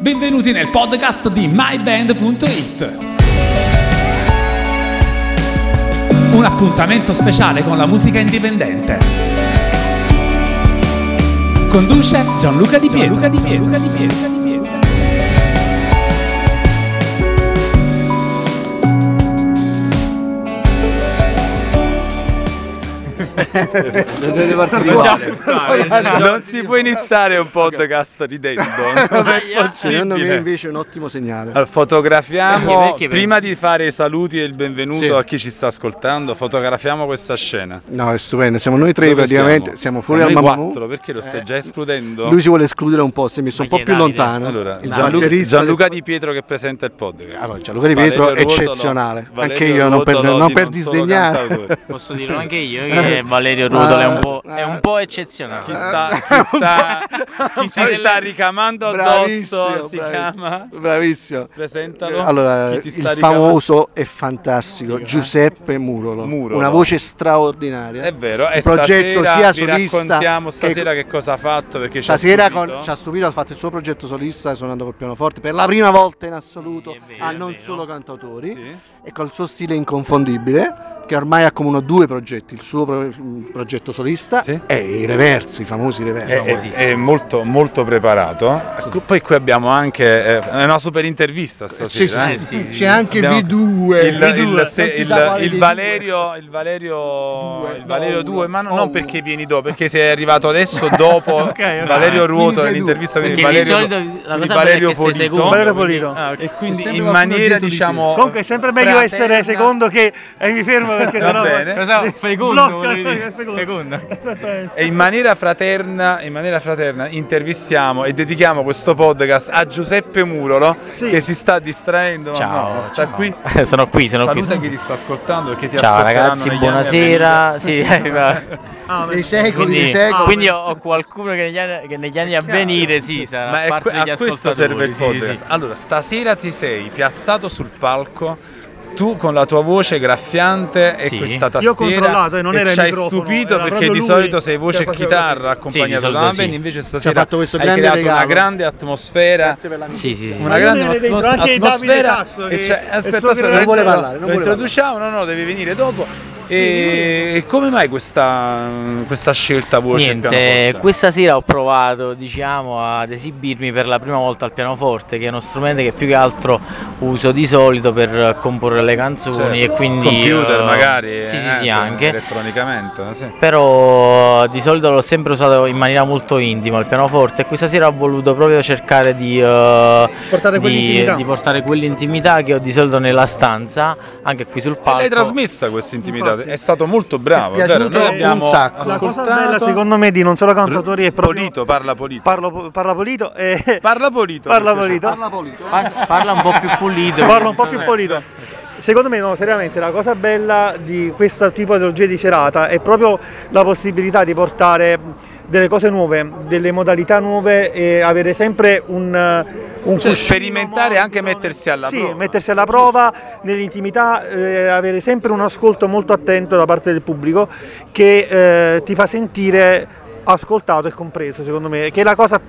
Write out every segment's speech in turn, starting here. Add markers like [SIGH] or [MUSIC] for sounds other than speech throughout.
Benvenuti nel podcast di myband.it. Un appuntamento speciale con la musica indipendente. Conduce Gianluca Di Pietro. Gianluca Di Pietro. Gianluca Di Pietro. Siete partiti uguali. Non si può iniziare un podcast ridendo. [LAUGHS] Non è Secondo me invece è un ottimo segnale. Allora, fotografiamo Perché- perché prima di fare i saluti e il benvenuto Sì. a chi ci sta ascoltando. Fotografiamo questa scena. No, è stupendo. Siamo noi tre Dove praticamente. Siamo, fuori Siamo al Mamma quattro, perché lo stai già escludendo? Lui si vuole escludere un po', si è messo Ma un po' è più lontano. Allora, Gianluca, Gianluca del- Di Pietro che presenta il podcast. Allora, Gianluca Di Pietro Valerio Ruotolo- eccezionale. Valerio Anche io non per, non disdegnare. Posso dirlo anche io che Valerio Rudolo è un po', è un po' Chi eccezionale. sta, chi sta, chi [LAUGHS] ti sta ricamando addosso Bravissimo, si chiama? Bravissimo. Presentalo. Allora, Chi ti il famoso e fantastico Giuseppe Murolo, Murolo. una voce straordinaria. È vero, e Un progetto stasera sia solista raccontiamo che- stasera che, cosa ha fatto perché ci ha Stasera stupito. con- ci ha stupito, ha fatto il suo progetto solista suonando col pianoforte per la prima volta in assoluto Sì, è vero, a è non solo cantautori Sì. e col suo stile inconfondibile che ormai accomuna due progetti, il suo pro- progetto solista Sì. e i reversi, i famosi È, reversi. è- è molto, molto preparato. Ecco, Poi qui abbiamo anche eh, è una super intervista Sì, stasera. sì, eh. sì. sì, sì. C'è anche Abbiamo V2, il, V2, il- se- il- il Valerio, il Valerio, Due, il Valerio no, 2, uno. ma no- non perché vieni dopo, perché sei arrivato adesso dopo [LAUGHS] ok. Valerio Ruoto nell'intervista di Valerio, solito la il cosa Valerio è Polito. secondo. Valerio Polito. Ah, ok. E quindi in maniera di diciamo Comunque è sempre meglio essere secondo che eh, mi fermo perché Va sennò bene. Cosa? Fecondo, Blocca, dire? fecondo. E in maniera fraterna, in maniera fraterna intervistiamo e dedichiamo questo podcast a Giuseppe Murolo che si sta distraendo. ma Ciao, no, sta ciao. qui. Eh, Sono qui, sono Saluta qui. chi ti sta ascoltando perché ti Ciao ragazzi, buonasera. Sì, [LAUGHS] eh. Ah, dei secoli, quindi, dei secoli. quindi ho, qualcuno che negli anni, che negli anni a venire sì, sarà Ma parte que- degli a questo serve il ascoltatori, sì, podcast. sì. Allora, stasera ti sei piazzato sul palco. Tu con la tua voce graffiante e Sì. quista Io ho tastiera controllato e non era il ci hai stupito era perché di solito sei voce e chitarra accompagnato Sì, da una band sì. invece stasera fatto questo hai grande creato una regalo. grande atmosfera Grazie per la Sì, sì, sì. una io grande atmos- atmosfera Sasso, e che c'è- è il aspetta aspetta Non vuole parlare, non lo vuole introduciamo no no devi venire dopo e e come mai questa, questa scelta voce e Niente, pianoforte? questa sera ho provato diciamo, ad esibirmi per la prima volta al pianoforte, che è uno strumento che più che altro uso di solito per comporre le canzoni Certo. e quindi... computer eh, magari Sì, sì, eh, sì, anche. elettronicamente sì. Però di solito l'ho sempre usato in maniera molto intima il pianoforte e questa sera ho voluto proprio cercare di, eh, Portare di- quell'intimità. di portare quell'intimità che ho di solito nella stanza, anche qui sul E palco. l'hai trasmessa questa intimità, Infatti. è stato molto bravo, è vero? Noi un abbiamo sacco. La cosa ascoltato bella secondo me di non solo cantautori è proprio Polito, parla Polito. parlo, parla Polito e [LAUGHS] Parla Polito. parla. Polito. Parla Polito. Par- parla un po' più pulito. Parla un po' più pulito. Secondo me no, seriamente la cosa bella di questo tipo di tipologia di serata è proprio la possibilità di portare delle cose nuove, delle modalità nuove e avere sempre un, un Cioè, sperimentare e anche mettersi alla sì, prova. mettersi alla prova nell'intimità, eh, avere sempre un ascolto molto attento da parte del pubblico che eh, ti fa sentire ascoltato e compreso, secondo me, che è la cosa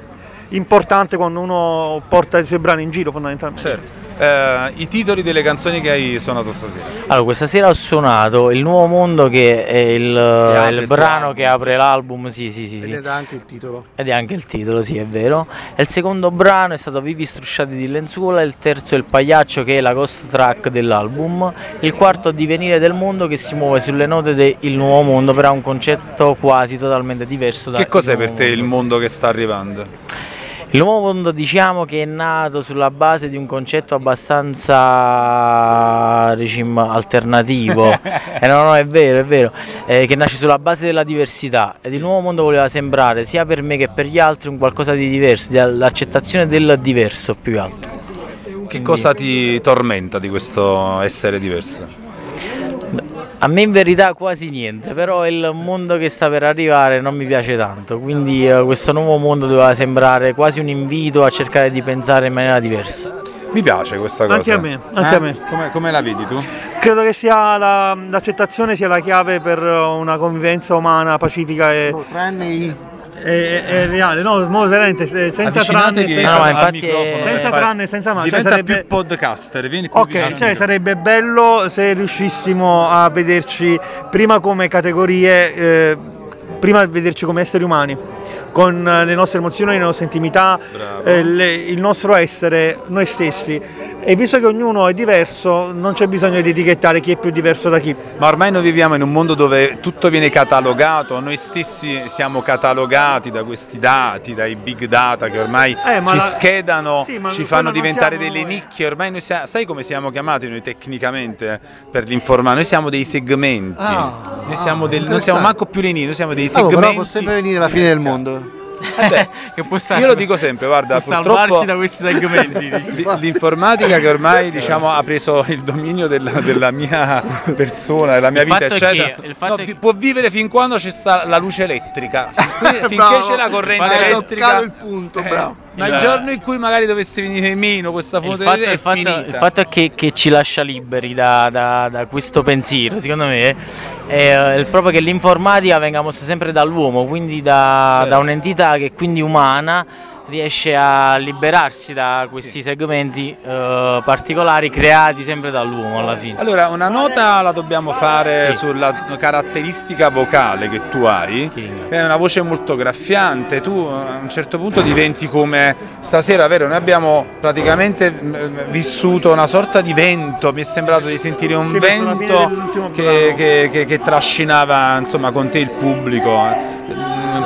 importante quando uno porta i suoi brani in giro fondamentalmente. Certo. Eh, I titoli delle canzoni che hai suonato stasera. Allora, questa sera ho suonato Il Nuovo Mondo, che è il, apre il il brano che apre l'album. Sì, sì, sì. Ed sì. è anche il titolo. Ed è anche il titolo, sì, è vero. E il secondo brano è stato Vivi strusciati di lenzuola, il terzo è Il Pagliaccio, che è la ghost track dell'album. Il quarto è Divenire del mondo, che si muove sulle note del Nuovo Mondo, però ha un concetto quasi totalmente diverso da Che cos'è Il per te il Mondo. mondo che sta arrivando? Il nuovo mondo diciamo che è nato sulla base di un concetto abbastanza diciamo, alternativo. [LAUGHS] Eh, no, no, è vero, è vero, eh, che nasce sulla base della diversità. Ed il nuovo mondo voleva sembrare sia per me che per gli altri un qualcosa di diverso, di- l'accettazione del diverso più che altro. Che cosa ti tormenta di questo essere diverso? A me in verità quasi niente, però il mondo che sta per arrivare non mi piace tanto, quindi eh, questo nuovo mondo doveva sembrare quasi un invito a cercare di pensare in maniera diversa. Mi piace questa cosa. Anche a me, anche Eh? a me. Come, come la vedi tu? Credo che sia la- l'accettazione sia la chiave per una convivenza umana pacifica e No, tranne i è, è reale, no, mo veramente eh, senza tranne, Avvicinatevi senza, No, ma al infatti microfono è- per senza fare- tranne, senza ma, cioè Diventa sarebbe- più podcaster, vieni più Ok, cioè sarebbe bello se riuscissimo a vederci prima come categorie, eh, prima vederci come esseri umani, con eh, le nostre emozioni, le nostre intimità, Bravo. eh, le- il nostro essere noi stessi. E visto che ognuno è diverso, non c'è bisogno di etichettare chi è più diverso da chi. Ma ormai noi viviamo in un mondo dove tutto viene catalogato, noi stessi siamo catalogati da questi dati, dai big data che ormai Eh, ci la- schedano, Sì, ci fanno diventare siamo delle noi. nicchie, ormai noi siamo, sai come siamo chiamati noi tecnicamente per l'informare? Noi siamo dei segmenti, Ah, noi siamo ah, del- non siamo manco più le nicchie, noi siamo dei Ah, segmenti. però può sempre venire la fine del mondo. Eh beh, che può stare- io lo dico sempre, guarda, può purtroppo salvarci da questi segmenti. dici. L- L'informatica che ormai diciamo, ha preso il dominio della, della mia persona, della mia Il vita, eccetera, che- no, che- può vivere fin quando c'è sta la luce elettrica. [LAUGHS] Finché c'è la corrente Hai elettrica. il punto, eh, bravo. Ma Il- il giorno in cui magari dovesse venire meno questa Il fonte fatto, è il fatto- finita. il fatto è che, che ci lascia liberi da, da- da questo pensiero, secondo me, è, eh, proprio che l'informatica venga mossa sempre dall'uomo, quindi da, Certo. da un'entità che quindi umana riesce a liberarsi da questi segmenti eh, particolari creati sempre dall'uomo alla fine. Allora, una nota la dobbiamo fare Sì. sulla caratteristica vocale che tu hai. Sì. È una voce molto graffiante. Tu a un certo punto diventi come stasera, vero? Noi abbiamo praticamente mm, vissuto una sorta di vento. Mi è sembrato di sentire un Sì, vento che, che- che- che trascinava insomma, con te il pubblico. Mm,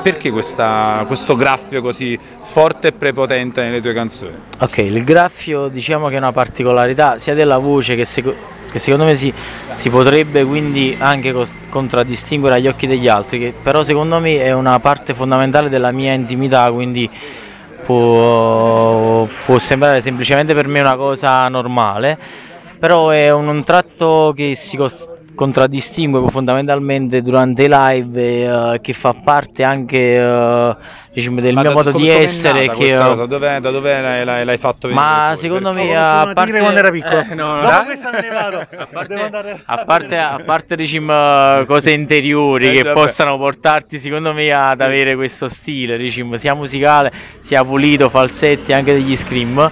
Perché questa- questo graffio così forte e prepotente nelle tue canzoni? Ok, il graffio diciamo che è una particolarità sia della voce che, seco- che secondo me si, si potrebbe quindi anche cos- contraddistinguere agli occhi degli altri, che però secondo me è una parte fondamentale della mia intimità, quindi può, può sembrare semplicemente per me una cosa normale, però è un, un tratto che si cos- contraddistingue fondamentalmente durante i live eh, che fa parte anche eh, diciamo, del Ma mio da- modo come- di essere. Che, cosa? Dov'è- da dove l'hai, l'hai- l'hai fatto ma fuori? secondo me a parte quando era piccolo. Eh, no, no. Vado. [LAUGHS] A parte, andare a parte, a parte, diciamo, cose interiori Eh, che vabbè. possano portarti secondo me ad avere questo stile diciamo, sia musicale sia pulito, falsetti anche degli scream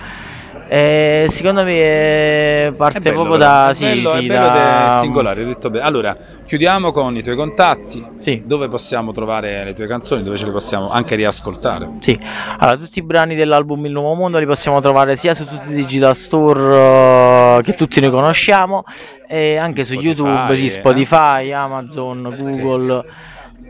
Eh, secondo me eh, parte bello, proprio da è sì, bello, sì, è bello da- ed è singolare, hai detto bene. Allora, chiudiamo con i tuoi contatti. Sì. Dove possiamo trovare le tue canzoni, dove ce le possiamo anche riascoltare. Sì, allora tutti i brani dell'album Il Nuovo Mondo li possiamo trovare sia su tutti i digital store eh, che tutti noi conosciamo e anche su Spotify, YouTube, sì, eh. Spotify, Amazon, Google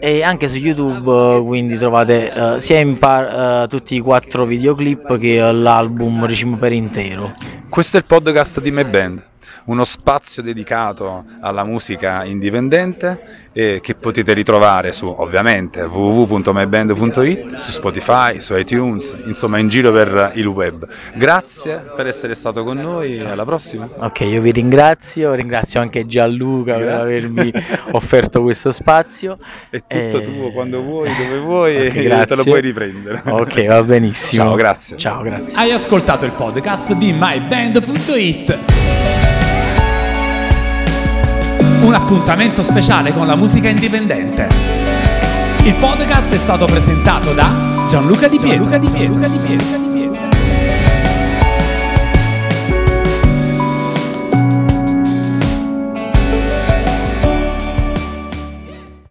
e anche su YouTube eh, quindi trovate eh, sia in par- eh, tutti i quattro videoclip che l'album diciamo per intero. Questo è il podcast di My Band, uno spazio dedicato alla musica indipendente e che potete ritrovare su ovviamente www.myband.it, su Spotify, su iTunes, insomma in giro per il web. Grazie per essere stato con noi e alla prossima. Ok, io vi ringrazio, ringrazio anche Gianluca per Grazie. avermi [LAUGHS] offerto questo spazio. È tutto Eh, tuo quando vuoi, dove vuoi ok, e [LAUGHS] te lo puoi riprendere. Ok, va benissimo. Ciao, grazie. Ciao, grazie. Hai ascoltato il podcast di myband.it. Un appuntamento speciale con la musica indipendente. Il podcast è stato presentato da Gianluca Di Pietro. Gianluca Di Pietro.